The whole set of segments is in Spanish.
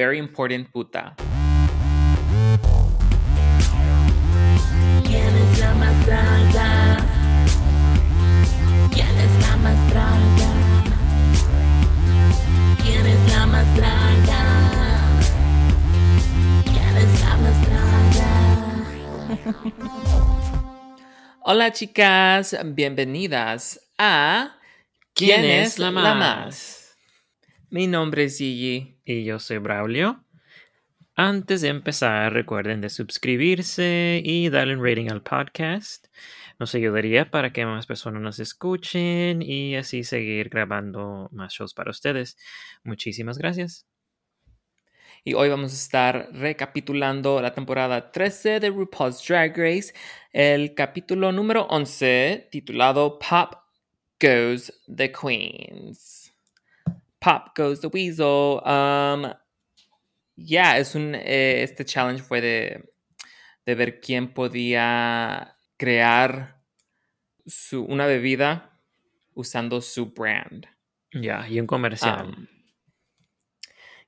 very important puta. ¿Quién es la más draga? ¿Quién es la más draga? ¿Quién es la más draga? ¿Quién es la más draga? Hola chicas, bienvenidas a ¿Quién es la más? Mi nombre es Gigi. Y yo soy Braulio. Antes de empezar, recuerden de suscribirse y darle un rating al podcast. Nos ayudaría para que más personas nos escuchen y así seguir grabando más shows para ustedes. Muchísimas gracias. Y hoy vamos a estar recapitulando la temporada 13 de RuPaul's Drag Race, el capítulo número 11, titulado Pop Goes the Queens. Pop Goes the Weasel. Um, ya, es un, eh, este challenge fue de, de ver quién podía crear su, una bebida usando su brand. Ya, y un comercial. Um,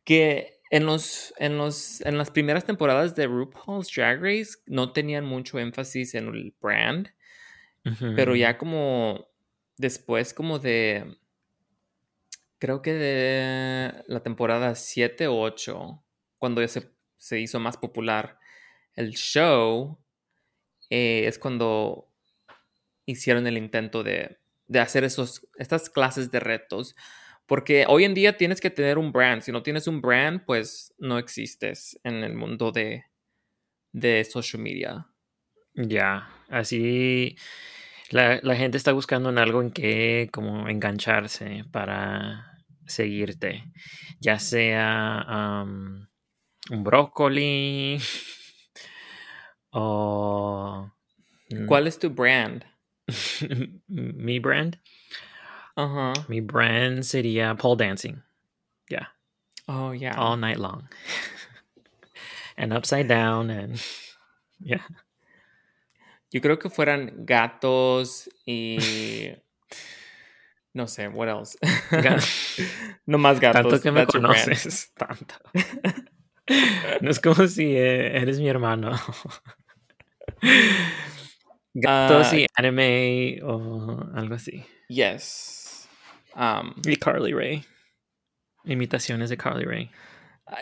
que en, los, en, los, en las primeras temporadas de RuPaul's Drag Race no tenían mucho énfasis en el brand, pero ya como después como de, creo que de la temporada 7 o 8, cuando ya se, se hizo más popular el show, eh, es cuando hicieron el intento de, de hacer esos, estas clases de retos. Porque hoy en día tienes que tener un brand. Si no tienes un brand, pues no existes en el mundo de, de social media. Ya, así la, la gente está buscando en algo en que como engancharse para seguirte, ya sea am, un brócoli o mm, ¿Cuál es tu brand? mi brand. Ajá. Mi brand sería pole dancing. Yeah, Oh, yeah. all night long. and upside down and yeah. Yo creo que fueran gatos y. No sé, what else? No más gatos. Tanto que me that's conoces, tanto. No es como si eh, eres mi hermano. Gatos Ah, y anime o algo así. Yes. Um, Y Carly Ray. Imitaciones de Carly Ray.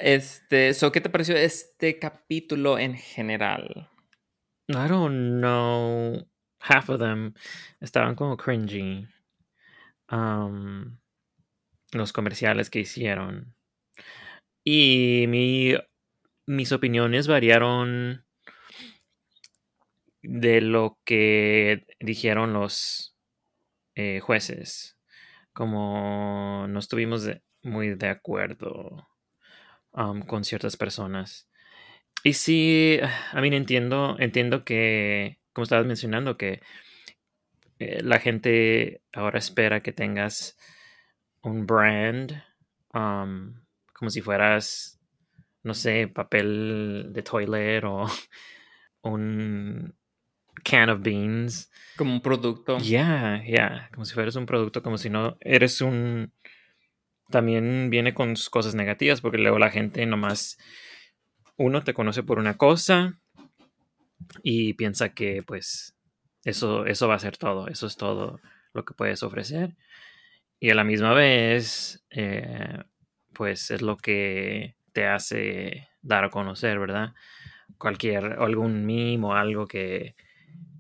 este, so, ¿qué te pareció este capítulo en general? I don't know. Half of them estaban como cringy. Los comerciales que hicieron. Y mi, mis opiniones variaron de lo que dijeron los eh, jueces. Como no estuvimos muy de acuerdo con ciertas personas. Y sí, a mí entiendo, entiendo que, como estabas mencionando, que eh, la gente ahora espera que tengas un brand, um, como si fueras, no sé, papel de toilet o un can of beans. Como un producto. Yeah, yeah, como si fueras un producto, como si no eres un... También viene con sus cosas negativas, porque luego la gente nomás, uno te conoce por una cosa y piensa que pues eso, eso va a ser todo, eso es todo lo que puedes ofrecer. Y a la misma vez, eh, pues es lo que te hace dar a conocer, ¿verdad? Cualquier, algún meme o algo que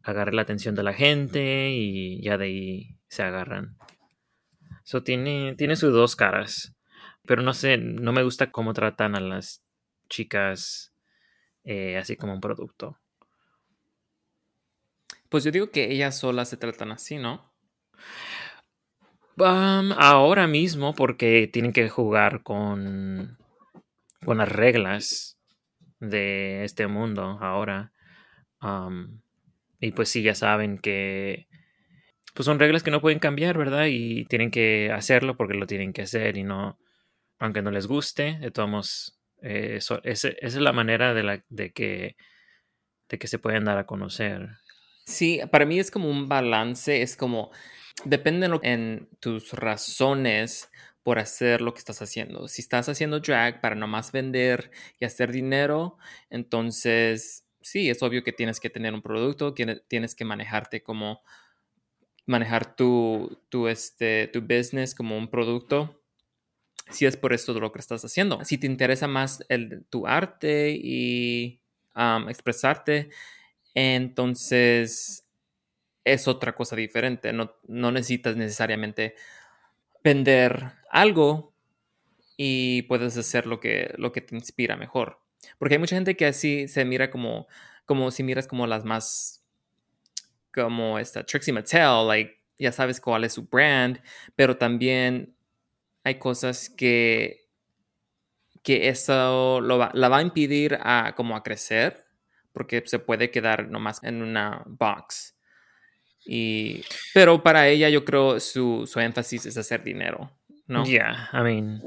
agarre la atención de la gente y ya de ahí se agarran. Eso tiene, tiene sus dos caras. Pero no sé, no me gusta cómo tratan a las chicas eh, así como un producto. Pues yo digo que ellas solas se tratan así, ¿no? Ahora mismo, porque tienen que jugar con, con las reglas de este mundo ahora. Um, y pues sí, ya saben que pues son reglas que no pueden cambiar, ¿verdad? Y tienen que hacerlo porque lo tienen que hacer y no, aunque no les guste, de todos modos, eh, eso- ese- esa es la manera de, la, de, que, de que se pueden dar a conocer. Sí, para mí es como un balance, es como, depende en, tus razones por hacer lo que estás haciendo. Si estás haciendo drag para nomás vender y hacer dinero, entonces sí, es obvio que tienes que tener un producto, que tienes que manejarte como manejar tu, tu, este, tu business como un producto. Si es por esto lo que estás haciendo. Si te interesa más el, tu arte y expresarte, entonces es otra cosa diferente. No, no necesitas necesariamente vender algo y puedes hacer lo que, lo que te inspira mejor. Porque hay mucha gente que así se mira como, como si miras como las más, como esta Trixie Mattel, like, ya sabes cuál es su brand, pero también hay cosas que, que eso lo va, la va a impedir a, como a crecer, porque se puede quedar nomás en una box. Y, pero para ella yo creo su, su énfasis es hacer dinero, ¿no? Yeah, I mean,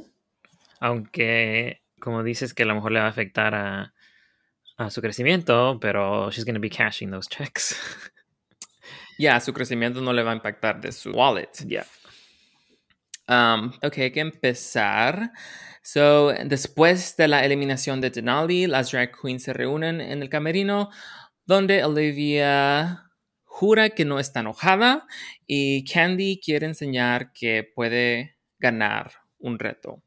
aunque como dices que a lo mejor le va a afectar a, a su crecimiento, pero she's going to be cashing those checks. Ya, su crecimiento no le va a impactar de su wallet. Yeah. Um, ok, hay que empezar. So, después de la eliminación de Denali, las drag queens se reúnen en el camerino, donde Olivia jura que no está enojada y Candy quiere enseñar que puede ganar un reto.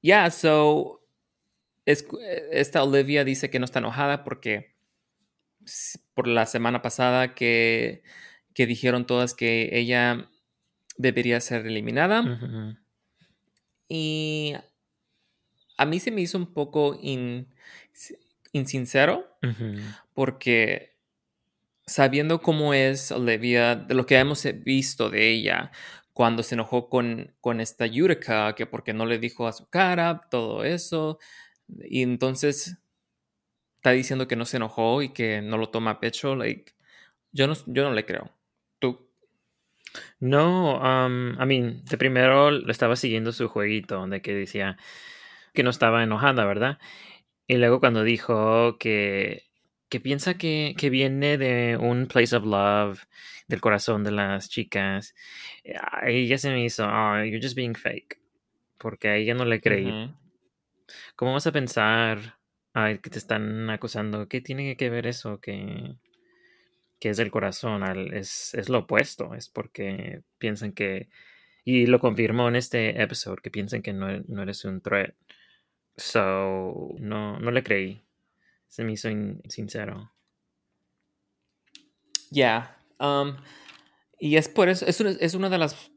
Yeah, so es, esta Olivia dice que no está enojada porque por la semana pasada que, que dijeron todas que ella debería ser eliminada. Y a mí se me hizo un poco in- insincero porque sabiendo cómo es Olivia, de lo que hemos visto de ella, cuando se enojó con, con esta Yurika, que porque no le dijo a su cara, todo eso, y entonces está diciendo que no se enojó y que no lo toma a pecho, like, yo no, yo no le creo. ¿Tú? No, um, I mean, de primero estaba siguiendo su jueguito de que decía que no estaba enojada, ¿verdad? Y luego cuando dijo que, que piensa que, que viene de un place of love, del corazón de las chicas, eh, ahí ya se me hizo, oh, you're just being fake. Porque a ella no le creí. ¿Cómo vas a pensar ay, que te están acusando? ¿Qué tiene que ver eso? Que, que es del corazón, al- es, es lo opuesto, es porque piensan que, y lo confirmó en este episodio, que piensan que no, no eres un threat. So, no, no le creí. Se me hizo in- sincero. Ya. um, y es por eso, es una, es una de las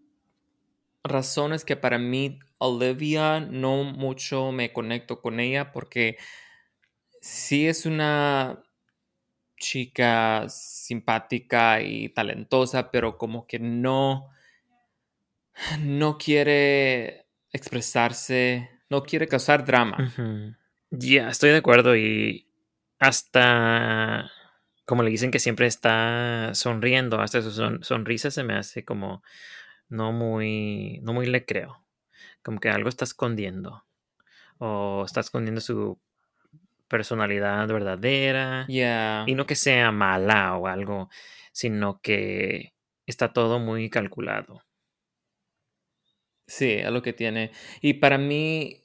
razones que para mí Olivia no mucho me conecto con ella porque sí es una chica simpática y talentosa, pero como que no, no quiere expresarse, no quiere causar drama. Ya, estoy de acuerdo y hasta como le dicen que siempre está sonriendo, hasta su son- sonrisa se me hace como no muy, no muy le creo, como que algo está escondiendo o está escondiendo su personalidad verdadera Ya. y no que sea mala o algo, sino que está todo muy calculado. Sí, es lo que tiene. Y para mí,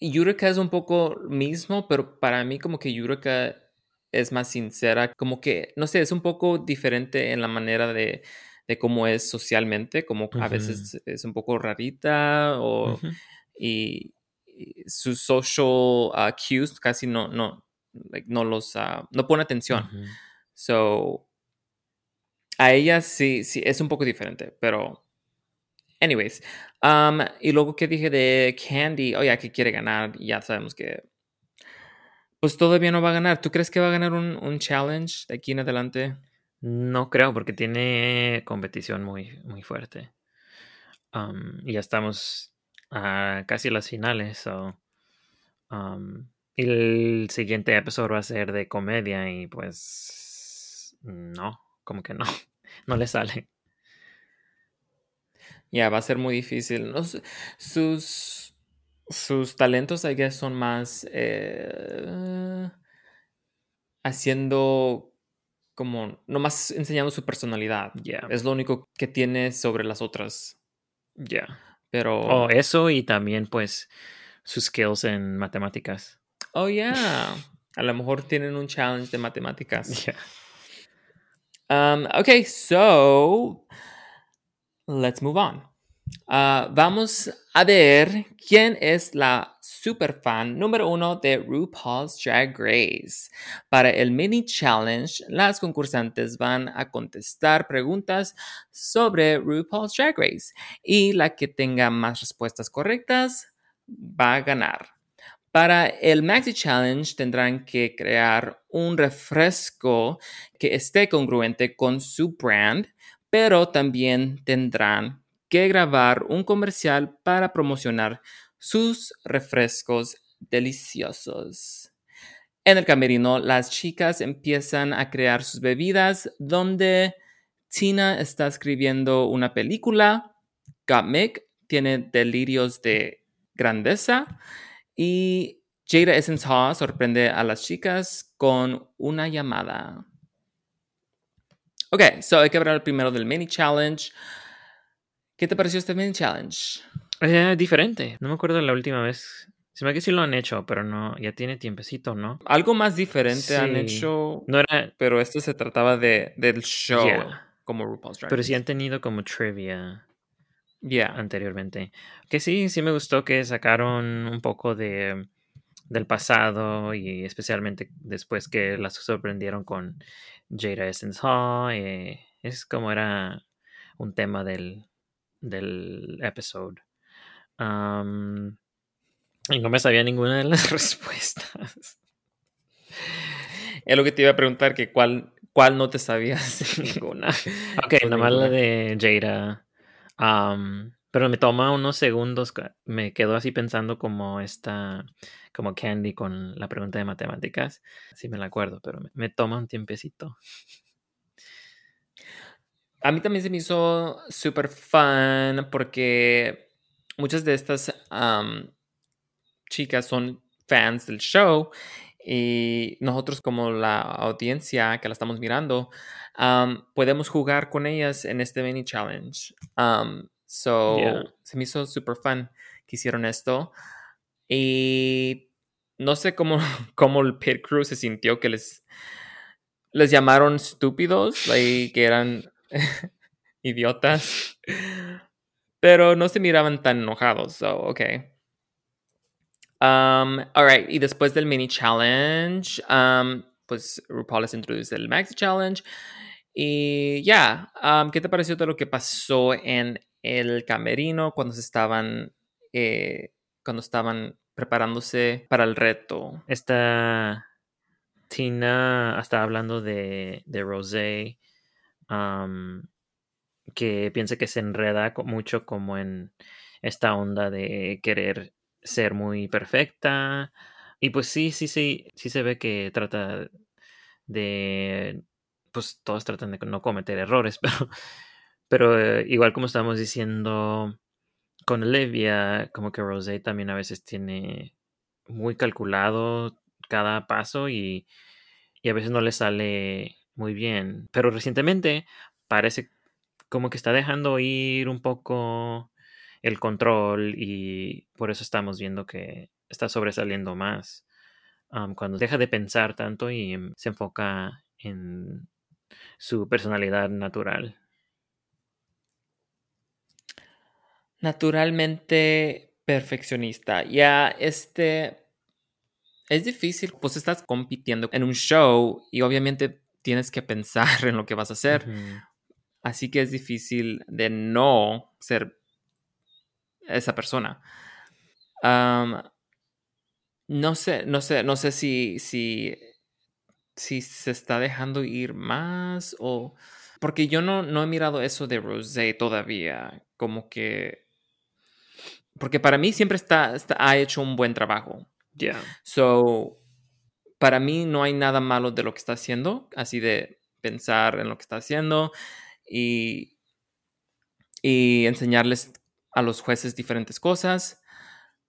Yurika es un poco mismo, pero para mí como que Yurika es más sincera, como que, no sé, es un poco diferente en la manera de, de cómo es socialmente, como a Ujú. veces es un poco rarita o, y, y sus social uh, cues casi no, no, like, no los, uh, no pone atención. Ujú. So, a ella sí, sí, es un poco diferente, pero. Anyways. um, y luego que dije de Candy, oye, que quiere ganar, ya sabemos que. Pues todavía no va a ganar. ¿Tú crees que va a ganar un, un challenge de aquí en adelante? No creo, porque tiene competición muy, muy fuerte. Um, y ya estamos a casi las finales. So, um, el siguiente episodio va a ser de comedia y pues no, como que no, no le sale. Ya, va a ser muy difícil. No sus, sus talentos, I guess, son más eh, haciendo como, nomás enseñando su personalidad. Ya, Es lo único que tiene sobre las otras. ya. Pero. Oh, eso y también, pues, sus skills en matemáticas. Oh, yeah. A lo mejor tienen un challenge de matemáticas. Yeah. Um, okay, so let's move on. Uh, vamos a ver quién es la superfan número uno de RuPaul's Drag Race. Para el mini challenge, las concursantes van a contestar preguntas sobre RuPaul's Drag Race y la que tenga más respuestas correctas va a ganar. Para el Maxi Challenge tendrán que crear un refresco que esté congruente con su brand, pero también tendrán que grabar un comercial para promocionar sus refrescos deliciosos. En el camerino, las chicas empiezan a crear sus bebidas donde Tina está escribiendo una película, Gottmik tiene delirios de grandeza y Jada Essence Hall sorprende a las chicas con una llamada. Ok, so hay que hablar primero del mini challenge. ¿Qué te pareció este mini challenge? Eh, diferente. No me acuerdo la última vez. Se me hace que sí lo han hecho, pero no, ya tiene tiempecito, ¿no? Algo más diferente han hecho, No era. pero esto se trataba de, del show, Yeah. como RuPaul's Drag Pero sí han tenido como trivia Yeah. anteriormente. Que sí, sí me gustó que sacaron un poco de del pasado y especialmente después que las sorprendieron con Jada Essence Hall. eh, es como era un tema del, del episode. Am, y no me sabía ninguna de las respuestas. Es lo que te iba a preguntar, que cuál, cuál no te sabías ninguna. Ok, nada más la de Jada. Pero me toma unos segundos. Me quedo así pensando como esta, como Candy con la pregunta de matemáticas. Sí me la acuerdo, pero me, toma un tiempecito. A mí también se me hizo súper fun porque muchas de estas am, chicas son fans del show y nosotros como la audiencia que la estamos mirando am, podemos jugar con ellas en este mini challenge. Um, so, Yeah. se me hizo súper fun que hicieron esto y no sé cómo, cómo el pit crew se sintió que les, les llamaron estúpidos, like, que eran idiotas, pero no se miraban tan enojados, so okay. Um, alright, y después del mini challenge, um, pues RuPaul les introduce el maxi challenge. Y ya, um, ¿qué te pareció de lo que pasó en el camerino cuando se estaban, eh, cuando estaban preparándose para el reto? Esta Tina está hablando de, de Rosé, que piensa que se enreda mucho como en esta onda de querer ser muy perfecta. Y pues sí, sí, sí, sí se ve que trata de, pues todos tratan de no cometer errores, pero, pero eh, igual como estamos diciendo con Olivia, como que Rosé también a veces tiene muy calculado cada paso y, y a veces no le sale muy bien. Pero recientemente parece como que está dejando ir un poco el control y por eso estamos viendo que está sobresaliendo más. cuando deja de pensar tanto y se enfoca en su personalidad natural. Naturalmente perfeccionista. Ya, este. Es difícil, pues estás compitiendo en un show y obviamente tienes que pensar en lo que vas a hacer. Así que es difícil de no ser esa persona. No sé, no sé, no sé si, si, si se está dejando ir más o... Porque yo no, no he mirado eso de Rosé todavía. Como que... Porque para mí siempre está, está- ha hecho un buen trabajo. Ya. So, para mí no hay nada malo de lo que está haciendo, así de pensar en lo que está haciendo y, y enseñarles a los jueces diferentes cosas.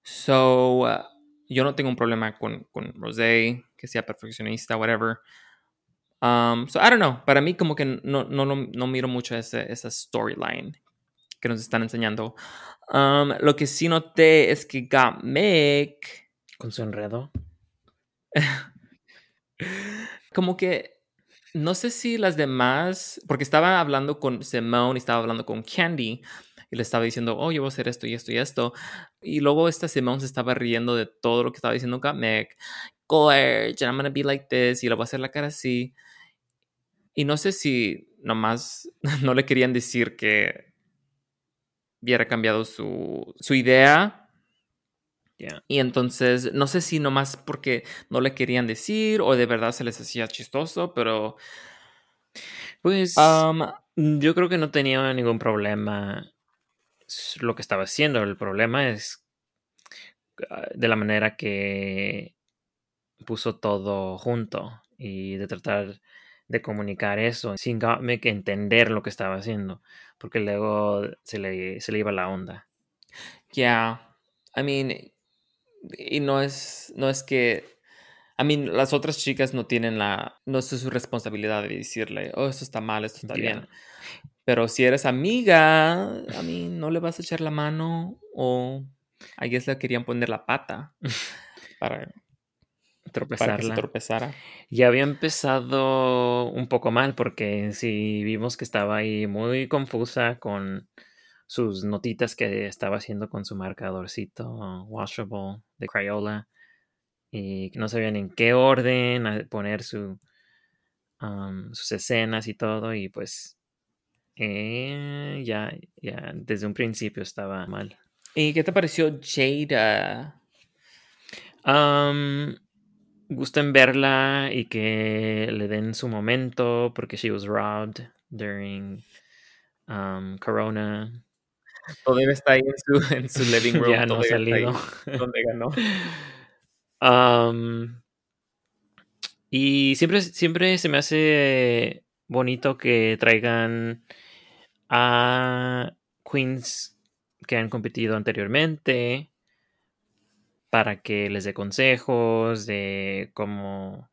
So, uh, yo no tengo un problema con, con Rosé, que sea perfeccionista, whatever. Um, so, I don't know. Para mí, como que no, no, lo- no miro mucho ese- esa storyline. Que nos están enseñando. Um, lo que sí noté es que Gottmik Con su enredo. como que no sé si las demás, porque estaba hablando con Simone y estaba hablando con Candy y le estaba diciendo, oh, yo voy a hacer esto y esto y esto. Y luego esta Simone se estaba riendo de todo lo que estaba diciendo Gottmik. Gorge, and I'm gonna be like this, y le voy a hacer la cara así. Y no sé si nomás no le querían decir que hubiera cambiado su, su idea Yeah. y entonces, no sé si nomás porque no le querían decir o de verdad se les hacía chistoso, pero Pues um, yo creo que no tenía ningún problema lo que estaba haciendo. El problema es ah, de la manera que puso todo junto y de tratar de comunicar eso sin Gottmik entender lo que estaba haciendo, porque luego se le, se le iba la onda. yeah, I mean, y no es, no es que, I mean, las otras chicas no tienen la, no es su responsabilidad de decirle, oh, esto está mal, esto está Yeah. bien. Pero si eres amiga, a mí no le vas a echar la mano o a guess le querían poner la pata para, para que se Tropezarla. tropezara. Ya había empezado un poco mal porque sí vimos que estaba ahí muy confusa con sus notitas que estaba haciendo con su marcadorcito washable de Crayola y no sabían en qué orden poner su, um, sus escenas y todo y pues eh, ya, ya desde un principio estaba mal. ¿Y qué te pareció Jada? Um, gusto en verla y que le den su momento porque she was robbed during um, Corona. Todavía está ahí en su, en su living room. ya no ha salido. donde ganó. Um, y siempre, siempre se me hace bonito que traigan a queens que han competido anteriormente para que les dé consejos de cómo...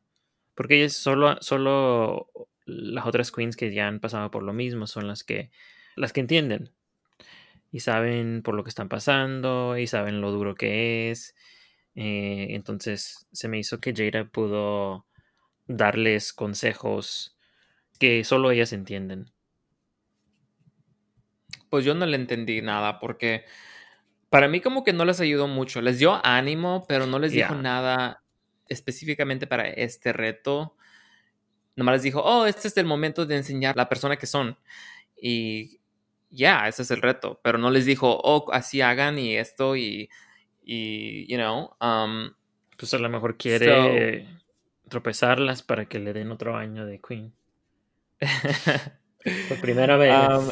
Porque ellas solo, solo las otras queens que ya han pasado por lo mismo son las que, las que entienden y saben por lo que están pasando y saben lo duro que es. Eh, entonces se me hizo que Jada pudo darles consejos que solo ellas entienden. Pues yo no le entendí nada porque para mí como que no les ayudó mucho. Les dio ánimo, pero no les dijo nada específicamente para este reto. Nomás les dijo, oh, este es el momento de enseñar la persona que son. Y ya, ese es el reto. Pero no les dijo, oh, así hagan y esto y, y you know, um, Pues a lo mejor quiere tropezarlas para que le den otro año de Queen. Por primera vez. Um,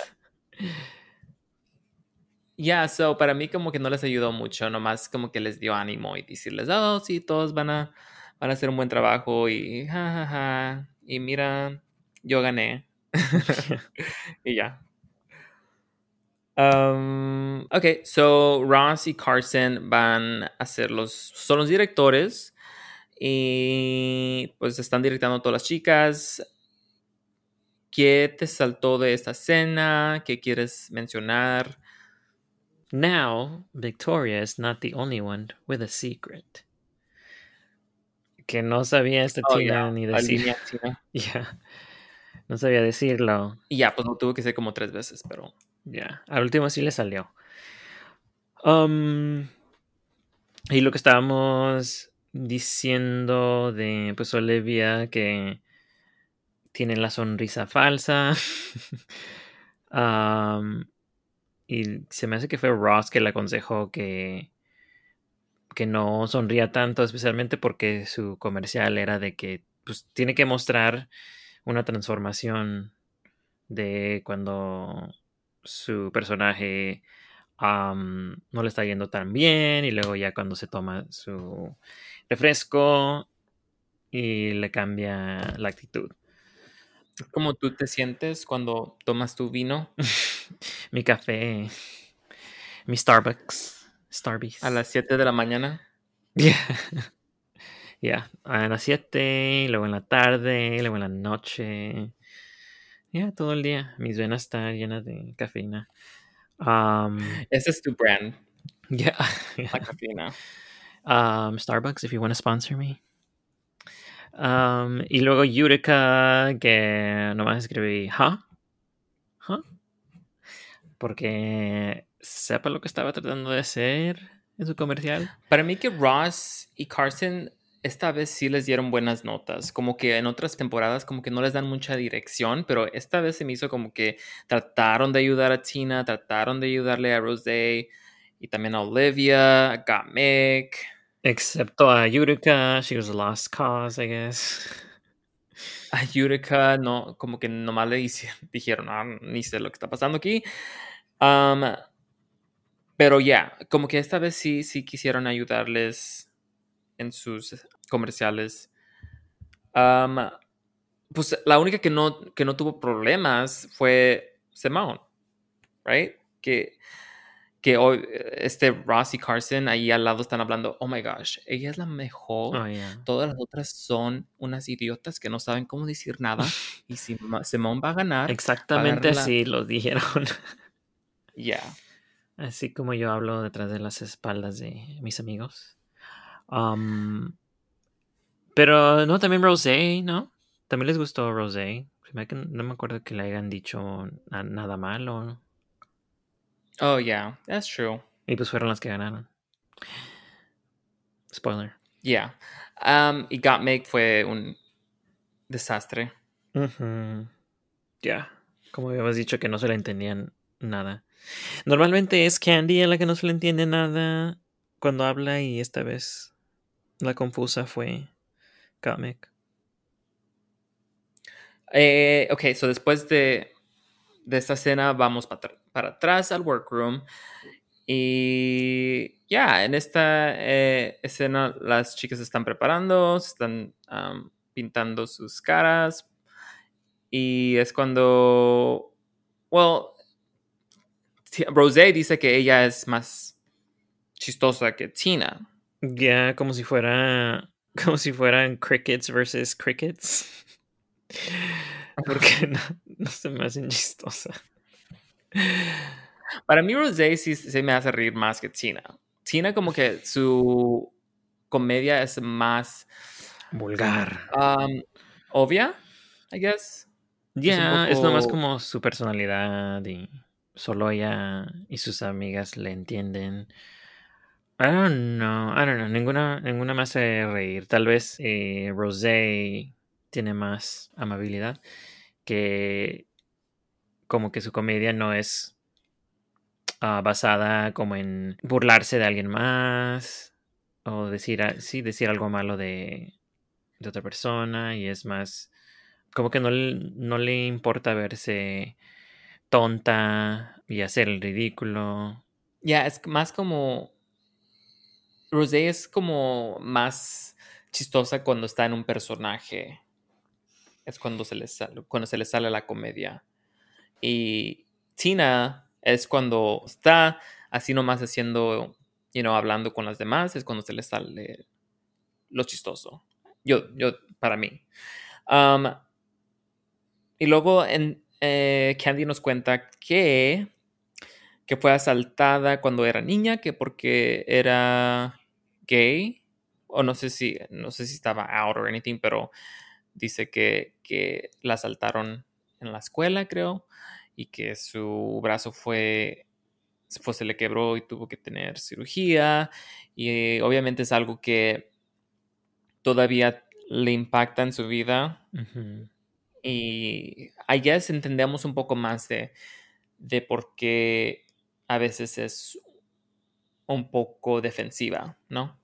Ya, so para mí como que no les ayudó mucho, nomás como que les dio ánimo y decirles, oh, sí, todos van a, van a hacer un buen trabajo y ja, ja, ja, y mira, yo gané. y ya. Um, ok, so Ross y Carson van a ser los, son los directores y pues están directando a todas las chicas. ¿Qué te saltó de esta escena? ¿Qué quieres mencionar? Now, Victoria is not the only one with a secret. Que no sabía esta Oh, ya, ni decir. Ya. No sabía decirlo. Y ya, pues lo tuve que hacer como tres veces, pero Ya. Al último sí le salió. Um, y lo que estábamos diciendo de pues Olivia que tiene la sonrisa falsa. Um, y se me hace que fue Ross que le aconsejó que, que no sonría tanto, especialmente porque su comercial era de que pues, tiene que mostrar una transformación de cuando su personaje no le está yendo tan bien y luego ya cuando se toma su refresco y le cambia la actitud. ¿cómo tú te sientes cuando tomas tu vino mi café, mi Starbucks, Starbucks. a las 7 de la mañana? Ya. Ya, a las 7, luego en la tarde, luego en la noche. Ya, todo el día. Mis venas están llenas de cafeína. Um, Ese es tu brand, yeah. la cafeína. Um, Starbucks, if you want to sponsor me. Um, y luego Eureka, que nomás escribí, ¿huh? ¿huh? Porque sepa lo que estaba tratando de hacer en su comercial. Para mí que Ross y Carson esta vez sí les dieron buenas notas. Como que en otras temporadas como que no les dan mucha dirección, pero esta vez se me hizo como que trataron de ayudar a Tina, trataron de ayudarle a Rosé y también a Olivia, a Gamek. Excepto a Eureka, she was a lost cause, I guess. A Eureka, no, como que nomás le dijeron, ah, ni sé lo que está pasando aquí. Pero ya, como que esta vez sí, sí quisieron ayudarles en sus comerciales. Pues la única que no, que no tuvo problemas fue Simone, right? Que, que hoy este Ross y Carson ahí al lado están hablando, oh my gosh, ella es la mejor. Oh, yeah. Todas las otras son unas idiotas que no saben cómo decir nada. y si Simone va a ganar, Exactamente así lo dijeron. ya. Así como yo hablo detrás de las espaldas de mis amigos. Um, pero no, también Rosé, ¿no? También les gustó Rosé. No me acuerdo que le hayan dicho na- nada malo. Oh, yeah, that's true. Y pues fueron las que ganaron. Spoiler. Yeah. Um, y Gottmik fue un desastre. Ya. Como habíamos dicho que no se le entendían nada. Normalmente es Candy a la que no se le entiende nada cuando habla y esta vez la confusa fue Kamek. Eh, ok, so después de, de esta escena vamos para, atr- para atrás al workroom. Y ya, en esta eh, escena las chicas están preparando, se están pintando sus caras. Y es cuando, well, Rosé dice que ella es más chistosa que Tina. Ya, como si fuera. Como si fueran crickets versus crickets. Porque no, no se me hacen chistosa. Para mí Rosé sí se me hace reír más que Tina. Tina como que su comedia es más Vulgar. um, obvia, I guess. Ya, es nomás como su personalidad y solo ella y sus amigas le entienden. I don't know, I don't know, ninguna, ninguna me hace reír. Tal vez eh, Rosé tiene más amabilidad que como que su comedia no es ah, basada como en burlarse de alguien más o decir, sí, decir algo malo de, otra persona y es más como que no, no le importa verse tonta y hacer el ridículo. Ya, es más como... Rosé es como más chistosa cuando está en un personaje. Es cuando se le sale, cuando se le sale la comedia. Y Tina es cuando está así nomás haciendo, you know, hablando con las demás, es cuando se le sale lo chistoso. Yo, yo, para mí. Um, y luego en, eh, Candy nos cuenta que, que fue asaltada cuando era niña, que porque era gay, o no sé si, no sé si estaba out or anything, pero dice que, que la asaltaron en la escuela, creo, y que su brazo fue, pues, se le quebró y tuvo que tener cirugía, y obviamente es algo que todavía le impacta en su vida, Ujú. y I guess entendemos un poco más de, de por qué a veces es un poco defensiva, ¿no?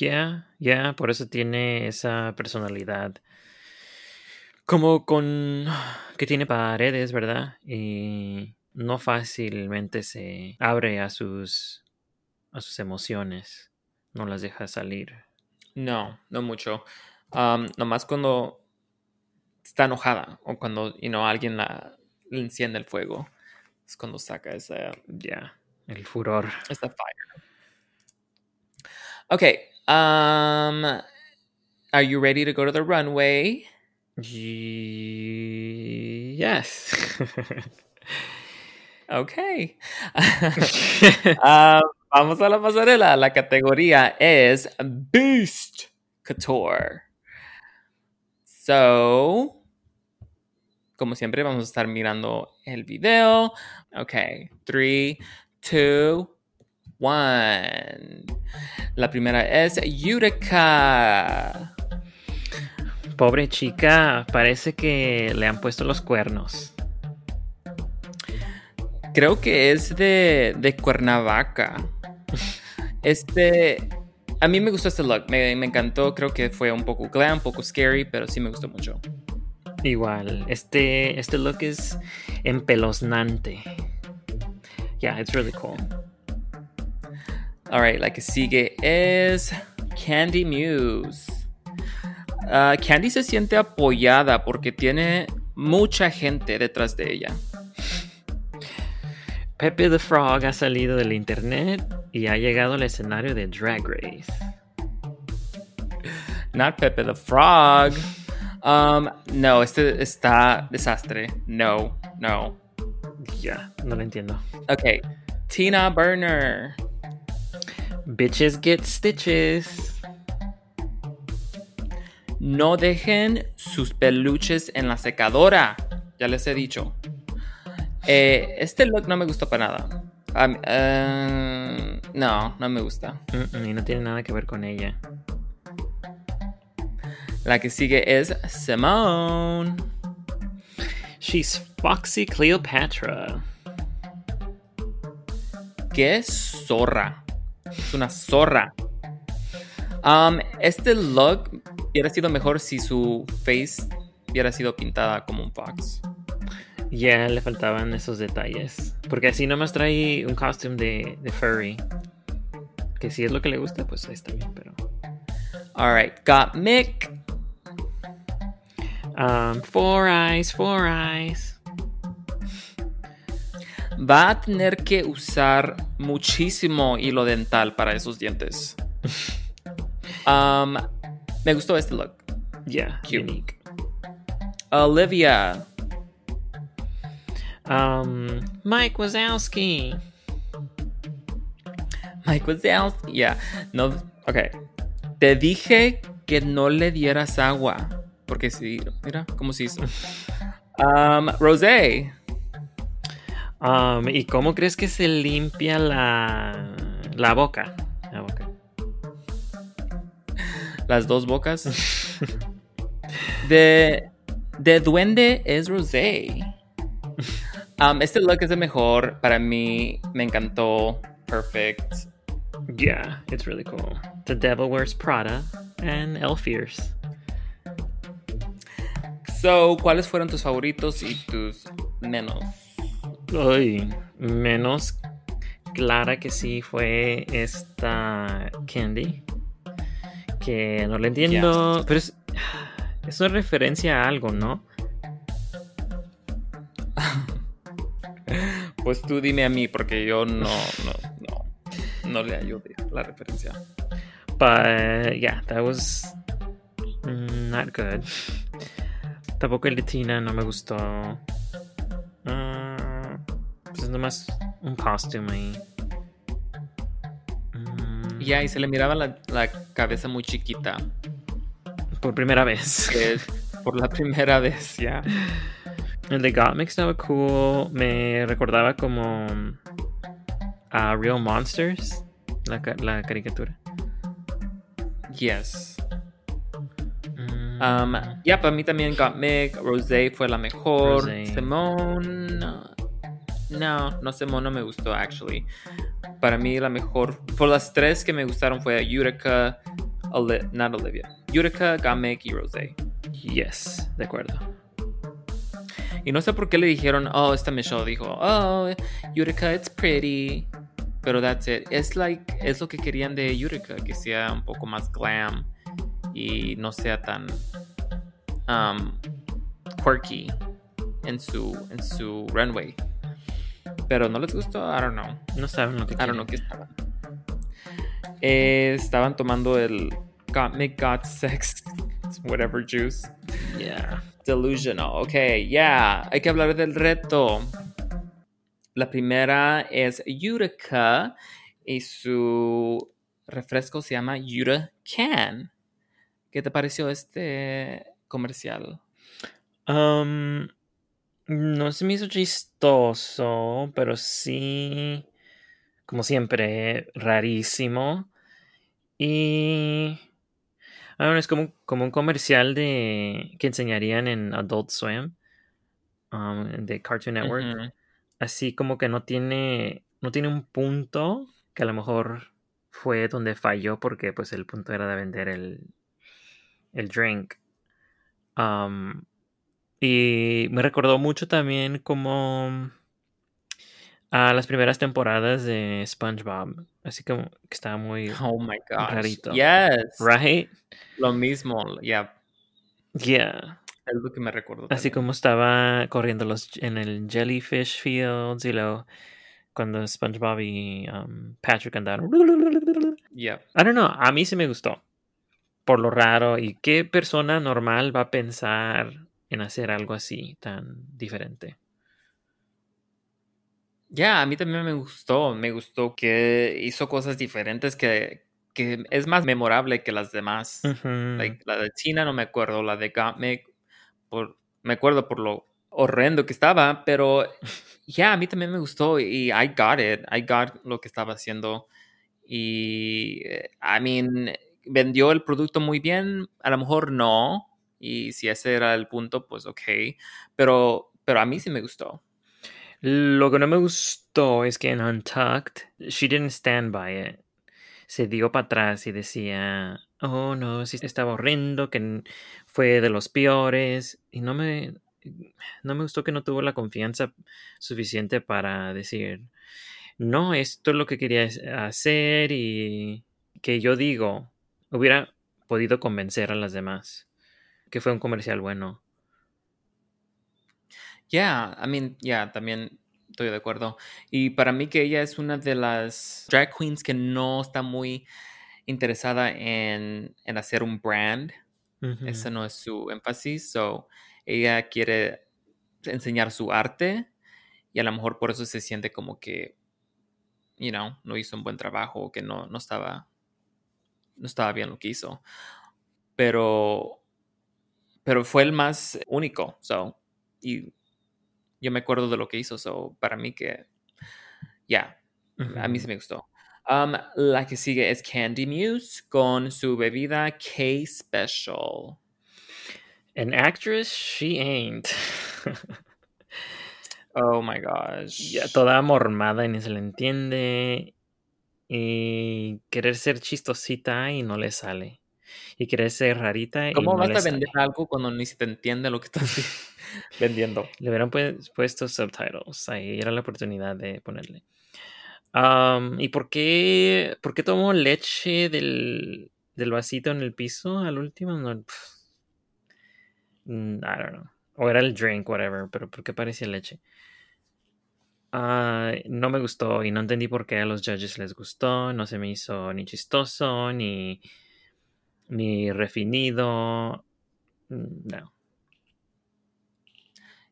Ya, ya, por eso tiene esa personalidad. Como con... que tiene paredes, ¿verdad? Y no fácilmente se abre a sus... a sus emociones. No las deja salir. No, no mucho. Um, nomás cuando está enojada o cuando you know, alguien la, le enciende el fuego. Es cuando saca esa, Ya, el furor. esa fire. Okay. Um, are you ready to go to the runway? Yes. ok. Ah, vamos a la pasarela. La categoría es Beast Couture. So, como siempre, vamos a estar mirando el video. Ok, 3, 2, 1. La primera es Utica. Pobre chica, parece que le han puesto los cuernos. Creo que es de, de Cuernavaca. Este. A mí me gustó este look. Me, me encantó. Creo que fue un poco glam, un poco scary, pero sí me gustó mucho. Igual, este, este look es empeloznante. Yeah, it's really cool. Alright, la que sigue es Candy Muse. Ah, Candy se siente apoyada porque tiene mucha gente detrás de ella. Pepe the Frog ha salido del internet y ha llegado al escenario de Drag Race. Not Pepe the Frog. Um, no, este está desastre. No, no. Ya, no lo entiendo. Ok. Tina Burner. Bitches get stitches. No dejen sus peluches en la secadora. Ya les he dicho. Eh, este look no me gustó para nada. Um, eh, no, no me gusta. Mm, mm, y no tiene nada que ver con ella. La que sigue es Simone. She's Foxy Cleopatra. Qué zorra. Es una zorra. Um, este look hubiera sido mejor si su face hubiera sido pintada como un fox. Ya le faltaban esos detalles. Porque así nomás trae un costume de, de furry. Que si es lo que le gusta, pues ahí está bien, pero. Alright, got Mick. Um, four eyes, four eyes. Va a tener que usar muchísimo hilo dental para esos dientes. Um, me gustó este look. Yeah, Cute. unique. Olivia. Um, Mike Wazowski. Mike Wazowski. Yeah. No. Ok. Te dije que no le dieras agua. Porque si. Mira cómo se hizo. Um, Rosé. Um, ¿Y cómo crees que se limpia la, la boca? La boca. Las dos bocas. De. De duende es Rosé. Um, este look es el mejor. Para mí me encantó. Perfect. Yeah, it's really cool. The Devil Wears Prada and El Fierce. So, ¿cuáles fueron tus favoritos y tus menos? Ay, menos clara que sí fue esta Candy. Que no le entiendo. Pero es, es una referencia a algo, ¿no? Pues tú dime a mí, porque yo no, no, no, no le ayudé la referencia. But yeah, that was not good. Tampoco el de Tina no me gustó. Ah, pues es nomás un costume ahí. Mm, Ya, y se le miraba la, la cabeza muy chiquita. Por primera vez. es por la primera vez, ya. El de Gottmik estaba cool. Me recordaba como a Real Monsters, la, la caricatura. Yes. Mm, Um, ya, para mí también Got Mick, Rosé fue la mejor. Rosé. Simone. No, no, no, Simone no me gustó, actually. Para mí la mejor. Por las tres que me gustaron fue Utica, Oli- not Olivia. Got Mick y Rosé. yes, de acuerdo. Y no sé por qué le dijeron, oh, esta Michelle dijo, oh, Utica, it's pretty. Pero that's it. Es like, es lo que querían de Utica, que sea un poco más glam y no sea tan um, quirky en su, en su runway. Pero no les gustó, I don't know. No saben lo que I don't quieren. know qué estaban. Eh, estaban tomando el Got Me Got Sex, whatever juice. Yeah. Delusional. Ok, yeah. Hay que hablar del reto. La primera es Utica y su refresco se llama Utica Can. ¿Qué te pareció este comercial? Um, no se me hizo chistoso, pero sí, como siempre, rarísimo. Y... Don't know, es como, como un comercial de que enseñarían en Adult Swim, um, de Cartoon Network. Así como que no tiene, no tiene un punto, que a lo mejor fue donde falló porque pues el punto era de vender el, el drink. Um, y me recordó mucho también como a las primeras temporadas de SpongeBob. Así como que estaba muy... Oh my gosh. Rarito. Yes. Right? Lo mismo, ya. Yeah. Es lo que me recuerdo. Así como estaba corriendo los en el Jellyfish Fields y luego cuando SpongeBob y um, Patrick andaron. Yep. I don't know, a mí sí me gustó. Por lo raro. ¿Y qué persona normal va a pensar en hacer algo así tan diferente? Ya, a mí también me gustó. Me gustó que hizo cosas diferentes que, que es más memorable que las demás. Like, la de China no me acuerdo, la de Gottmik, por, me acuerdo por lo horrendo que estaba, pero ya, a mí también me gustó y I got it, I got lo que estaba haciendo y, eh, I mean, vendió el producto muy bien, a lo mejor no, y si ese era el punto, pues ok, pero, pero a mí sí me gustó. Lo que no me gustó es que en Untucked, she didn't stand by it. Se dio para atrás y decía, oh no, sí estaba horrendo, que fue de los peores. Y no me, no me gustó que no tuvo la confianza suficiente para decir, no, esto es lo que quería hacer y que yo digo, hubiera podido convencer a las demás que fue un comercial bueno. Yeah, I mean, yeah, también estoy de acuerdo. Y para mí que ella es una de las drag queens que no está muy interesada en, en hacer un brand. Ese no es su énfasis. So, ella quiere enseñar su arte y a lo mejor por eso se siente como que, you know, no hizo un buen trabajo o que no, no estaba, no estaba bien lo que hizo. Pero, pero fue el más único. So, y yo me acuerdo de lo que hizo. So, para mí que, ya, a mí Ujú. me gustó. Um, la que sigue es Candy Muse con su bebida K Special. An actress, she ain't. Oh my gosh. ya toda mormada y ni se le entiende. Y querer ser chistosita y no le sale. Y querer ser rarita ¿Cómo vas a vender algo cuando ni se te entiende lo que estás vendiendo? Le hubieran pues- puesto subtitles. Ahí era la oportunidad de ponerle. ¿Y por qué, por qué tomó leche del, del vasito en el piso al último? No, pf. Mm, I don't know. O era el drink, whatever, pero ¿por qué parecía leche? Ah, no me gustó y no entendí por qué a los judges les gustó. No se me hizo ni chistoso, ni, ni refinido. Mm, No.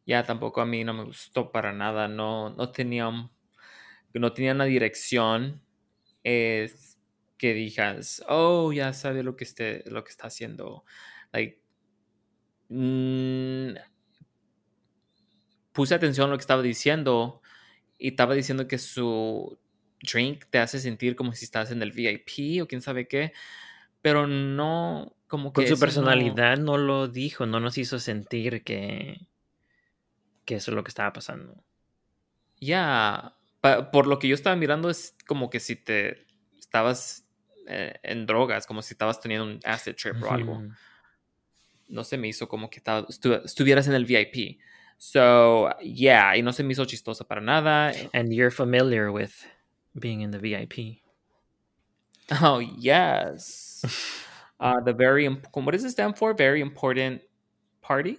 Ya tampoco a mí no me gustó para nada. No, no tenía no tenía una dirección es que digas, oh, ya sabe lo que esté, lo que está haciendo. Like, mm, puse atención a lo que estaba diciendo y estaba diciendo que su drink te hace sentir como si estás en el VIP o quién sabe qué, pero no como que Con su no- personalidad no lo dijo, no nos hizo sentir que, que eso es lo que estaba pasando. Ya, pa- por lo que yo estaba mirando es como que si te estabas eh, en drogas, como si estabas teniendo un acid trip o algo. No se me hizo como que estaba- estu- estuvieras en el VIP. So, yeah, y no se me hizo chistosa para nada. And you're familiar with being in the VIP. Oh, yes. Uh, the very, imp- what does it stand for? Very important party?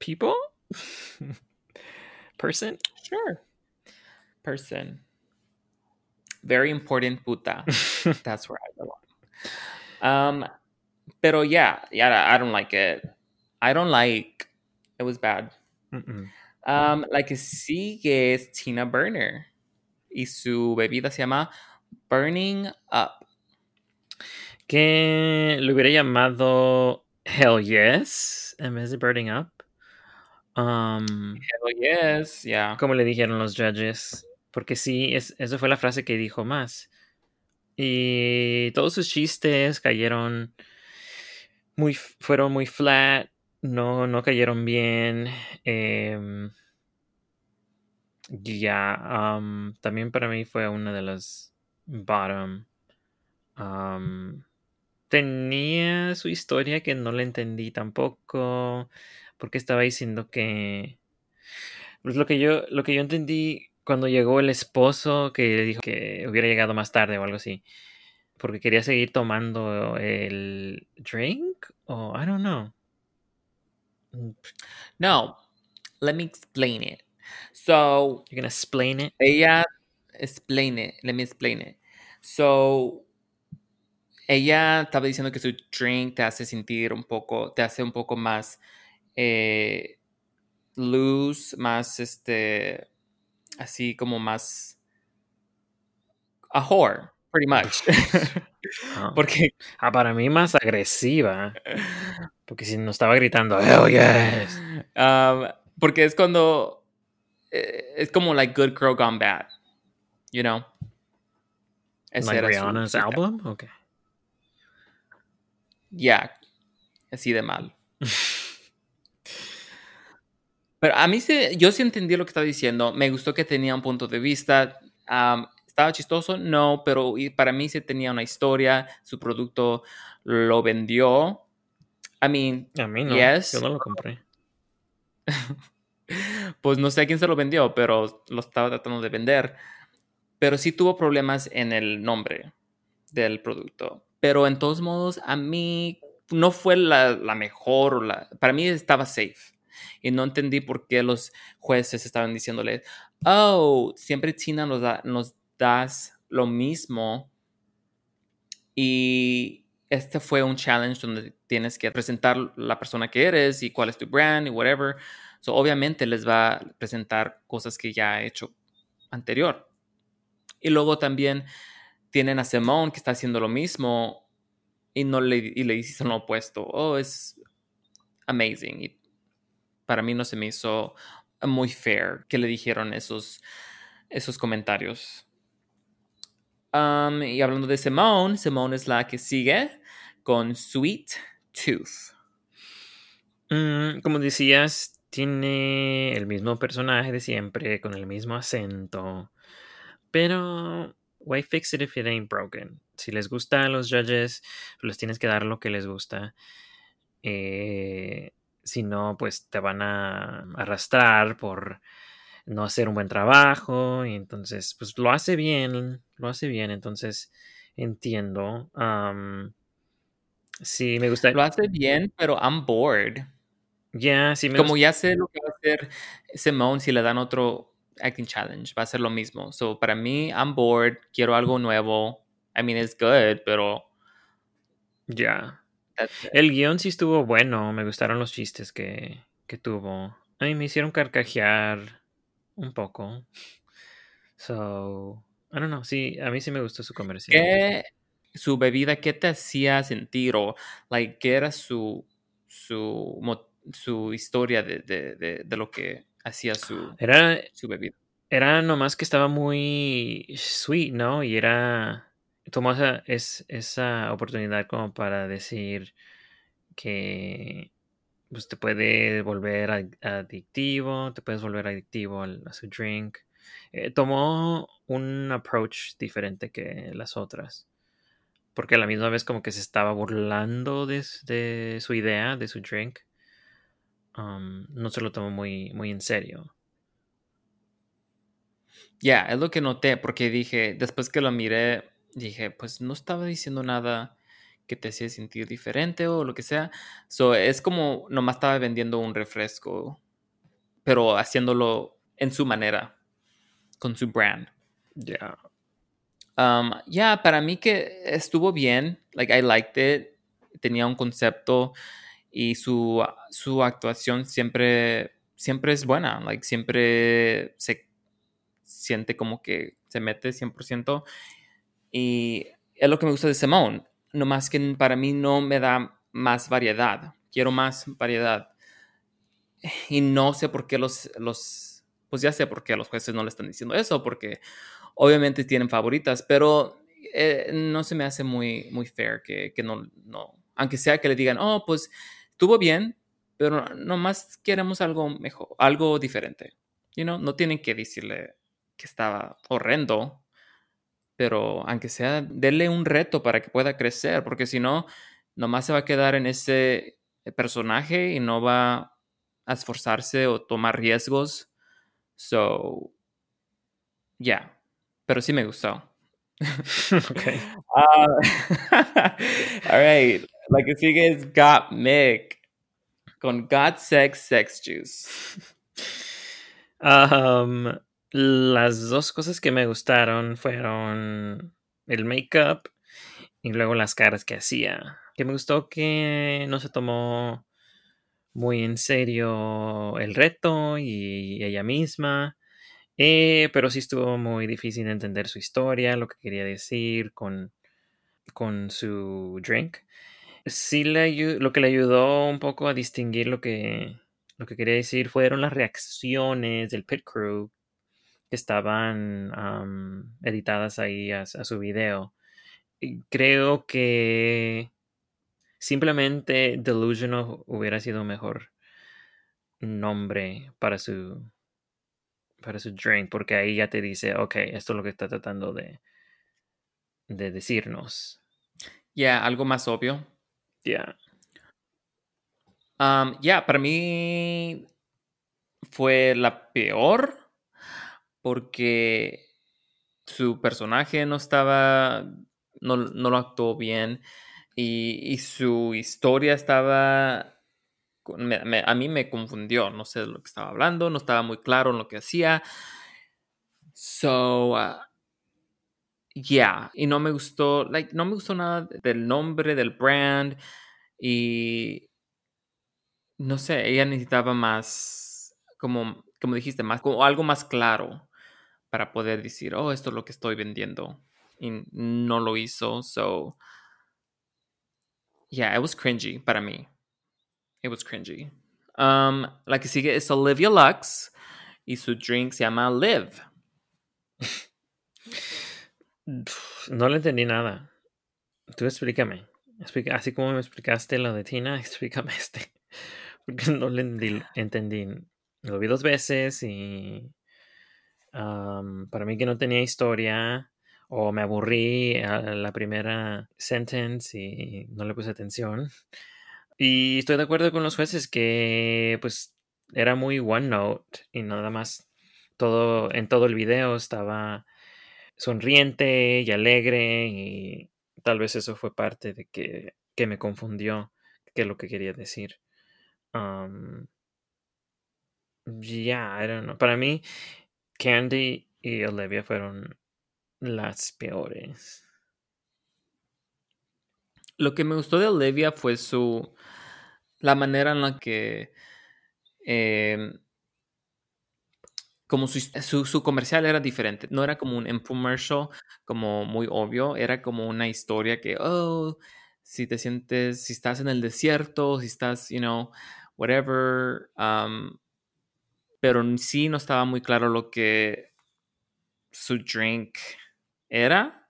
People? Person? Sure. Person. Very important puta. That's where I belong. Um, pero yeah, yeah, I don't like it. I don't like. It was bad. Mm-mm. Um, la que sigue es Tina Burner. Y su bebida se llama Burning Up. Que lo hubiera llamado Hell Yes en vez de Burning Up. Um, Hell yes, yeah. como le dijeron los judges. Porque sí, es, esa fue la frase que dijo más. Y todos sus chistes cayeron muy, fueron muy flat, no, no cayeron bien. em, ya, um, también para mí fue una de las bottom. Um, tenía su historia que no la entendí tampoco, porque estaba diciendo que pues lo que yo lo que yo entendí cuando llegó el esposo que le dijo que hubiera llegado más tarde o algo así, porque quería seguir tomando el drink o I don't know. Mm, No, let me explain it. So, You're gonna explain it. ella, explain it, let me explain it. So, ella estaba diciendo que su drink te hace sentir un poco, te hace un poco más eh, loose, más este, así como más a whore, pretty much. Ah, Porque ah, para mí más agresiva, porque si no estaba gritando Hell yes. Um, porque es cuando eh, es como like good girl gone bad, you know. Like Rihanna's album. Okay. Yeah, así de mal. Pero a mí sí, yo sí entendí lo que estaba diciendo. Me gustó que tenía un punto de vista. um, ¿Estaba chistoso? No, pero para mí sí tenía una historia. Su producto lo vendió. I mean, A mí no. Yes. Yo no lo compré. pues no sé a quién se lo vendió, pero lo estaba tratando de vender. Pero sí tuvo problemas en el nombre del producto. Pero en todos modos, a mí no fue la, la mejor. la- para mí estaba safe. Y no entendí por qué los jueces estaban diciéndole, oh, siempre Tina nos, da, nos das lo mismo. Y este fue un challenge donde tienes que presentar la persona que eres y cuál es tu brand y whatever. So, obviamente les va a presentar cosas que ya ha hecho anterior. Y luego también tienen a Simone que está haciendo lo mismo y, no le, y le dicen lo opuesto. Oh, es amazing. Y para mí no se me hizo muy fair que le dijeron esos, esos comentarios. Um, y hablando de Simone, Simone es la que sigue con Sweet Tooth. Mm, como decías, tiene el mismo personaje de siempre, con el mismo acento. Pero, why fix it if it ain't broken? Si les gusta a los judges, les tienes que dar lo que les gusta. Eh, si no, pues te van a arrastrar por no hacer un buen trabajo. Y entonces, pues lo hace bien, lo hace bien. Entonces, entiendo. Sí, me gusta. Lo hace bien, pero I'm bored. Ya, sí me Como gusta. ya sé lo que va a hacer Simone si le dan otro acting challenge, va a ser lo mismo. So, para mí, I'm bored, quiero algo nuevo. I mean, it's good, pero Ya. it. El guion sí estuvo bueno, me gustaron los chistes que, que tuvo. A mí me hicieron carcajear un poco. So, I don't know, sí, a mí sí me gustó su comercial. ¿Qué, su bebida, qué te hacía sentir? O, like, ¿qué era su, su, su historia de, de, de, de lo que hacía su, Era, su bebida? era nomás que estaba muy sweet, ¿no? Y era, tomó esa, es, esa oportunidad como para decir que pues, te puede volver ad- adictivo, te puedes volver adictivo al- a su drink. Eh, tomó un approach diferente que las otras. Porque a la misma vez como que se estaba burlando de su idea, de su drink. Um, no se lo tomó muy, muy en serio. Ya, es lo que noté, porque dije, después que lo miré, dije, pues no estaba diciendo nada que te hacía sentir diferente o lo que sea. So, es como nomás estaba vendiendo un refresco, pero haciéndolo en su manera, con su brand. Ya. Um, ya, para mí que estuvo bien, like I liked it, tenía un concepto y su, su actuación siempre, siempre es buena, like, siempre se siente como que se mete 100%. Y es lo que me gusta de Simone, no más que para mí no me da más variedad, quiero más variedad. Y no sé por qué los, los, pues ya sé por qué los jueces no le están diciendo eso, porque obviamente tienen favoritas, pero eh, no se me hace muy, muy fair que, que no, no, aunque sea que le digan, oh, pues estuvo bien, pero nomás queremos algo mejor, algo diferente. You know? No tienen que decirle que estaba horrendo, pero aunque sea, denle un reto para que pueda crecer, porque si no, nomás se va a quedar en ese personaje y no va a esforzarse o tomar riesgos. So, yeah, pero sí me gustó. Okay. Ah, all right, la que sigue es Got Mick con Got Sex Sex Juice. Um, las dos cosas que me gustaron fueron el make-up y luego las caras que hacía. Que me gustó que no se tomó muy en serio el reto y ella misma. Eh, pero sí estuvo muy difícil entender su historia, lo que quería decir con, con su drink. Sí, le, lo que le ayudó un poco a distinguir lo que, lo que quería decir fueron las reacciones del pit crew que estaban editadas ahí a, a su video. Y creo que simplemente Delusional hubiera sido mejor nombre para su para su drink, porque ahí ya te dice, ok, esto es lo que está tratando de, de decirnos. Yeah, algo más obvio. Ya. Um, yeah, para mí fue la peor porque su personaje no estaba, no, no lo actuó bien y, y su historia estaba, a mí me confundió, no sé de lo que estaba hablando, no estaba muy claro lo que hacía. So, uh, yeah, y no me gustó, like, no me gustó nada del nombre, del brand y no sé, ella necesitaba más, como, como dijiste, más, como algo más claro para poder decir, oh, esto es lo que estoy vendiendo. Y no lo hizo, so. Yeah, it was cringy para mí. It was cringy. Um, la que sigue es Olivia Lux y su drink se llama Live. No le entendí nada. Tú explícame. Así como me explicaste lo de Tina, explícame este. Porque no le entendí. Lo vi dos veces y para mí que no tenía historia o me aburrí a la primera sentence y no le puse atención. Y estoy de acuerdo con los jueces que pues era muy one note y nada más todo en todo el video estaba sonriente y alegre y tal vez eso fue parte de que, que me confundió qué es lo que quería decir. Um, yeah, don't know. Para mí, Candy y Olivia fueron las peores. Lo que me gustó de Olivia fue su. la manera en la que. em, como su, su, comercial era diferente. No era como un infomercial, como muy obvio. Era como una historia que, oh, si te sientes, si estás en el desierto, si estás, you know, whatever. um, pero sí no estaba muy claro lo que su drink era.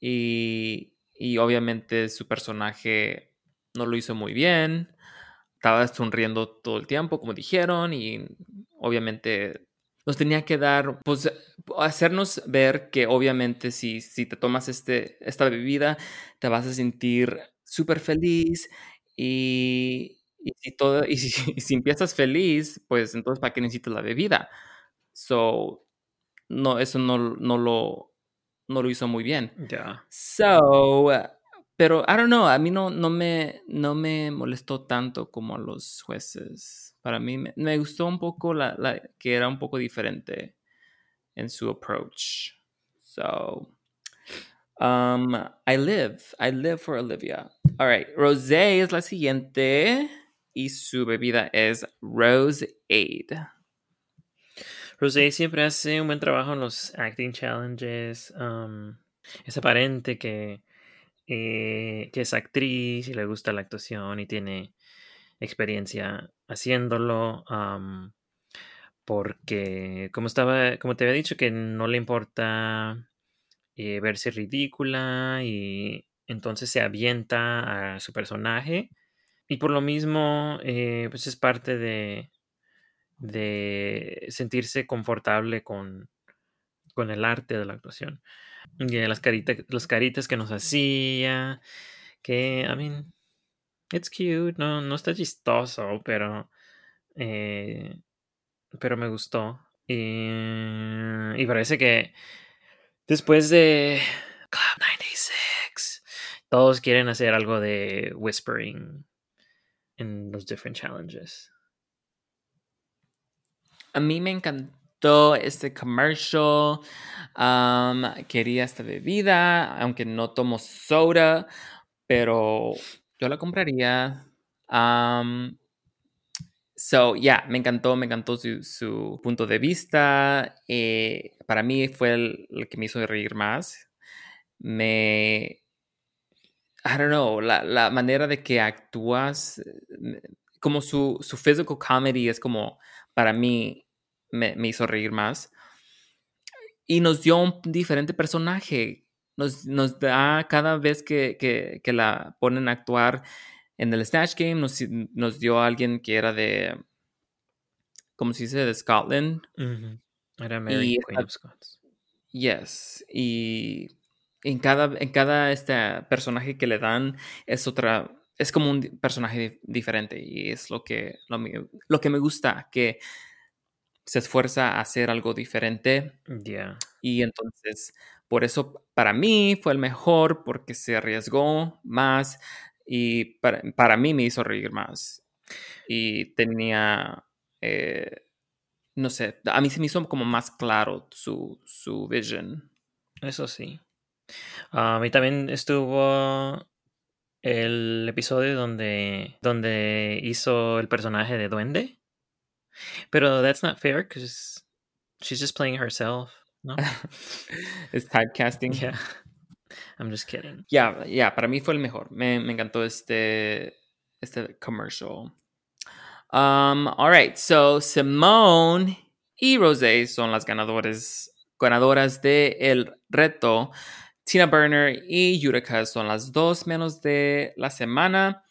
Y, y obviamente su personaje no lo hizo muy bien. Estaba sonriendo todo el tiempo, como dijeron, y obviamente nos tenía que dar, pues, hacernos ver que obviamente si, si te tomas este, esta bebida, te vas a sentir súper feliz y, y si todo, y si, y si empiezas feliz, pues entonces ¿para qué necesitas la bebida? So, no, eso no, no lo, no lo hizo muy bien. Ya. So, pero I don't know, a mí no, no, me, no me molestó tanto como a los jueces. Para mí me, me gustó un poco la, la- que era un poco diferente en su approach. So, um, I live, I live for Olivia. All right, Rosé es la siguiente y su bebida es Rose Aid. Rosé siempre hace un buen trabajo en los acting challenges. um, es aparente que, eh, que es actriz y le gusta la actuación y tiene experiencia haciéndolo. porque, como estaba, como te había dicho, que no le importa eh, verse ridícula y entonces se avienta a su personaje. Y por lo mismo, eh, pues es parte de, de sentirse confortable con, con el arte de la actuación. Y las caritas, las caritas que nos hacía, que, I mean, it's cute, no, no está chistoso, pero, eh, pero me gustó. Y, y parece que después de Club 96, todos quieren hacer algo de whispering en los different challenges. A mí me encantó este commercial. um, quería esta bebida, aunque no tomo soda, pero yo la compraría. Um, so, yeah, me encantó, me encantó su, su punto de vista. eh, para mí fue el, el que me hizo reír más. Me. I don't know, la, la manera de que actúas, eh, como su, su physical comedy es como, para mí, me, me hizo reír más. Y nos dio un diferente personaje. Nos, nos da cada vez que, que, que la ponen a actuar en el Snatch Game, nos, nos dio a alguien que era de, ¿cómo se dice? De Scotland. Era Mary Y Queen of Scots. Yes. Y en cada, en cada este personaje que le dan es otra, es como un personaje di- diferente. Y es lo que, lo que me gusta, que se esfuerza a hacer algo diferente. Yeah. Y entonces, por eso para mí fue el mejor, porque se arriesgó más y para, para mí me hizo reír más. Y tenía, eh, no sé, a mí se me hizo como más claro su, su vision. Eso sí. Um, y también estuvo el episodio donde, donde hizo el personaje de Duende. Pero that's not fair because she's just playing herself. ¿no? es typecasting. yeah. I'm just kidding. Ya, ya, para mí fue el mejor. Me, me encantó este, este commercial. Um, all right, so Simone y Rosé son las ganadores, ganadoras de el reto. Tina Burner y Yurika son las dos menos de la semana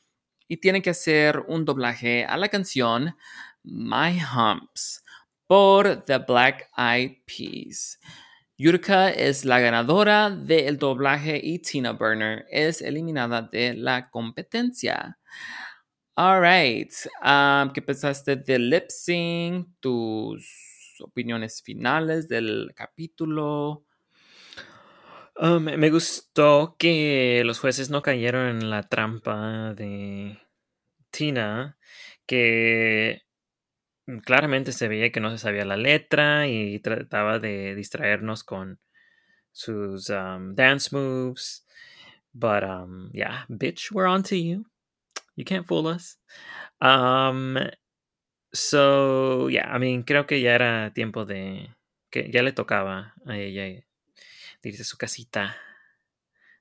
y tienen que hacer un doblaje a la canción My Humps por The Black Eyed Peas. Yurika es la ganadora del doblaje y Tina Burner es eliminada de la competencia. All right. um, ¿Qué pensaste del lip sync? ¿Tus opiniones finales del capítulo? Um, me gustó que los jueces no cayeron en la trampa de Tina, que claramente se veía que no se sabía la letra y trataba de distraernos con sus um, dance moves. But um, yeah, bitch, we're on to you. You can't fool us. Um, so yeah, I mean, creo que ya era tiempo de que ya le tocaba a ella irse a su casita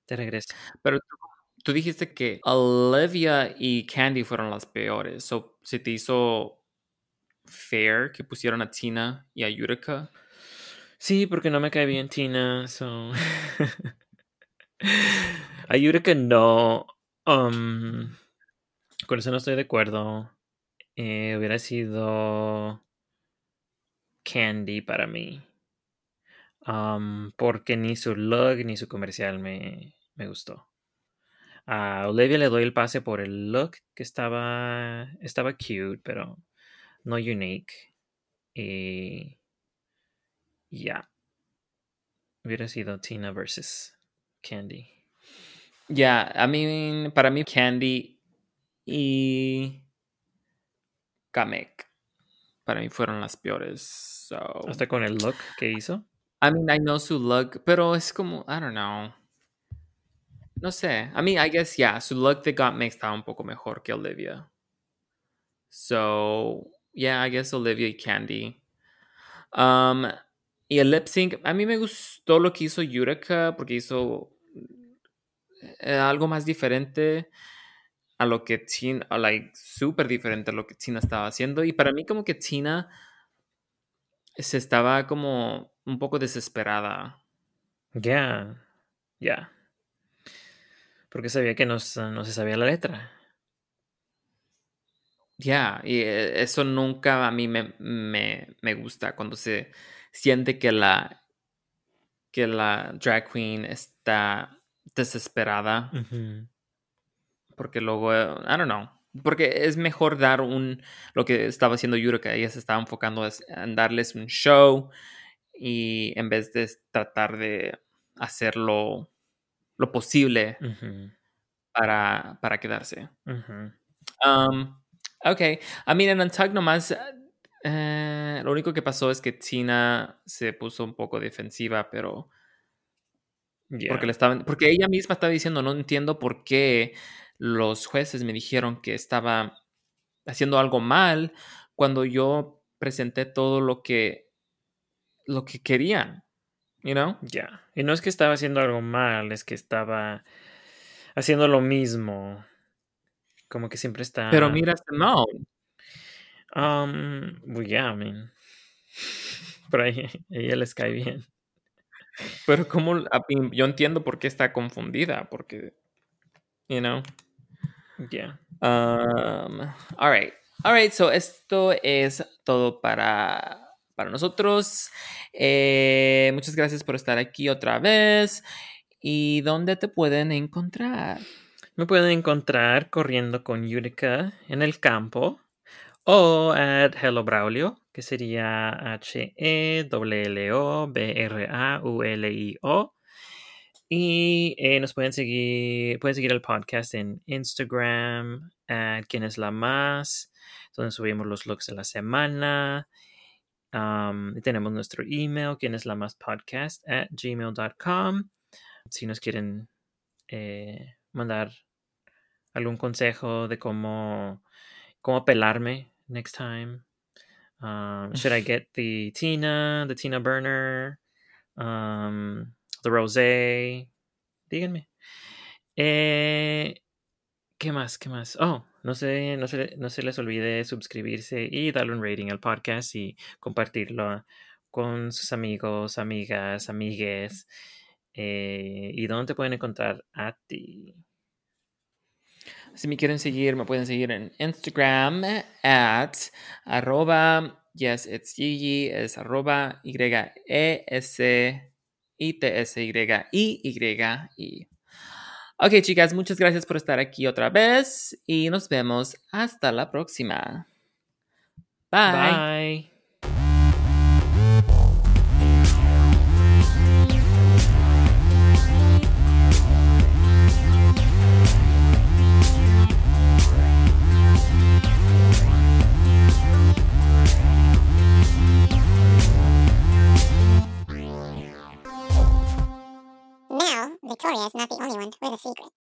de regreso. Pero tú, tú dijiste que Olivia y Candy fueron las peores. So, ¿Se te hizo fair que pusieron a Tina y a Yurika? Sí, porque no me cae bien Tina, so. Ayuda que no. um, con eso no estoy de acuerdo. Eh, hubiera sido Candy para mí. Um, porque ni su look ni su comercial me, me gustó. A Olivia le doy el pase por el look que estaba, estaba cute, pero no unique. Y ya. Hubiera sido Tina versus Candy. Ya, a mí, para mí, Candy y Kamek, para mí fueron las peores. So, Hasta con el look que hizo. I mean, I know su look, pero es como, I don't know. No sé. I mean, I guess, yeah, su look de Gottmik estaba un poco mejor que Olivia. So, yeah, I guess Olivia y Candy. Um, y el lip sync, a mí me gustó lo que hizo Yurika porque hizo eh, algo más diferente a lo que Tina, like, súper diferente a lo que Tina estaba haciendo. Y para mí como que Tina se estaba como un poco desesperada. Ya, ya. Porque sabía que no, no se sabía la letra. Ya, y eh, eso nunca a mí me, me, me gusta cuando se siente que la que la drag queen está desesperada. Porque luego eh, I don't know porque es mejor dar un lo que estaba haciendo Yurika ella se estaba enfocando es- en darles un show y en vez de tratar de hacerlo lo posible para, para quedarse. Um, ok. I mean, en Untug nomás, eh, lo único que pasó es que Tina se puso un poco defensiva, pero porque le estaban, porque ella misma estaba diciendo, no entiendo por qué los jueces me dijeron que estaba haciendo algo mal cuando yo presenté todo lo que lo que querían, you know? Ya. Y no es que estaba haciendo algo mal, es que estaba haciendo lo mismo. Como que siempre está. Pero mira a Simone, Um, well, yeah, I mean. Pero a ella, a ella les cae bien. pero como yo entiendo por qué está confundida, porque you know. Yeah. Um, all right. All right, so esto es todo para, para nosotros. Eh, muchas gracias por estar aquí otra vez. ¿Y dónde te pueden encontrar? Me pueden encontrar corriendo con Yurika en el campo o at Hello Braulio, que sería H-E-L-L-O-B-R-A-U-L-I-O. Y eh, nos pueden seguir, pueden seguir el podcast en Instagram, at quién es la más, donde subimos los looks de la semana. Um, y tenemos nuestro email, quién es la más podcast at gmail.com. Si nos quieren eh, mandar algún consejo de cómo, cómo pelarme next time. Um, should I get the Tina, the Tina Burner, um, the Rosé? Díganme. Eh, ¿Qué más? ¿Qué más? Oh, no se, no, se, no se les olvide suscribirse y darle un rating al podcast y compartirlo con sus amigos, amigas, amigues. Eh, ¿Y dónde te pueden encontrar a ti? Si me quieren seguir, me pueden seguir en Instagram at arroba yes it's Gigi, es arroba y e s i t s y i y i. Ok, chicas, muchas gracias por estar aquí otra vez y nos vemos hasta la próxima. Bye. Bye. Victoria is not the only one with a secret.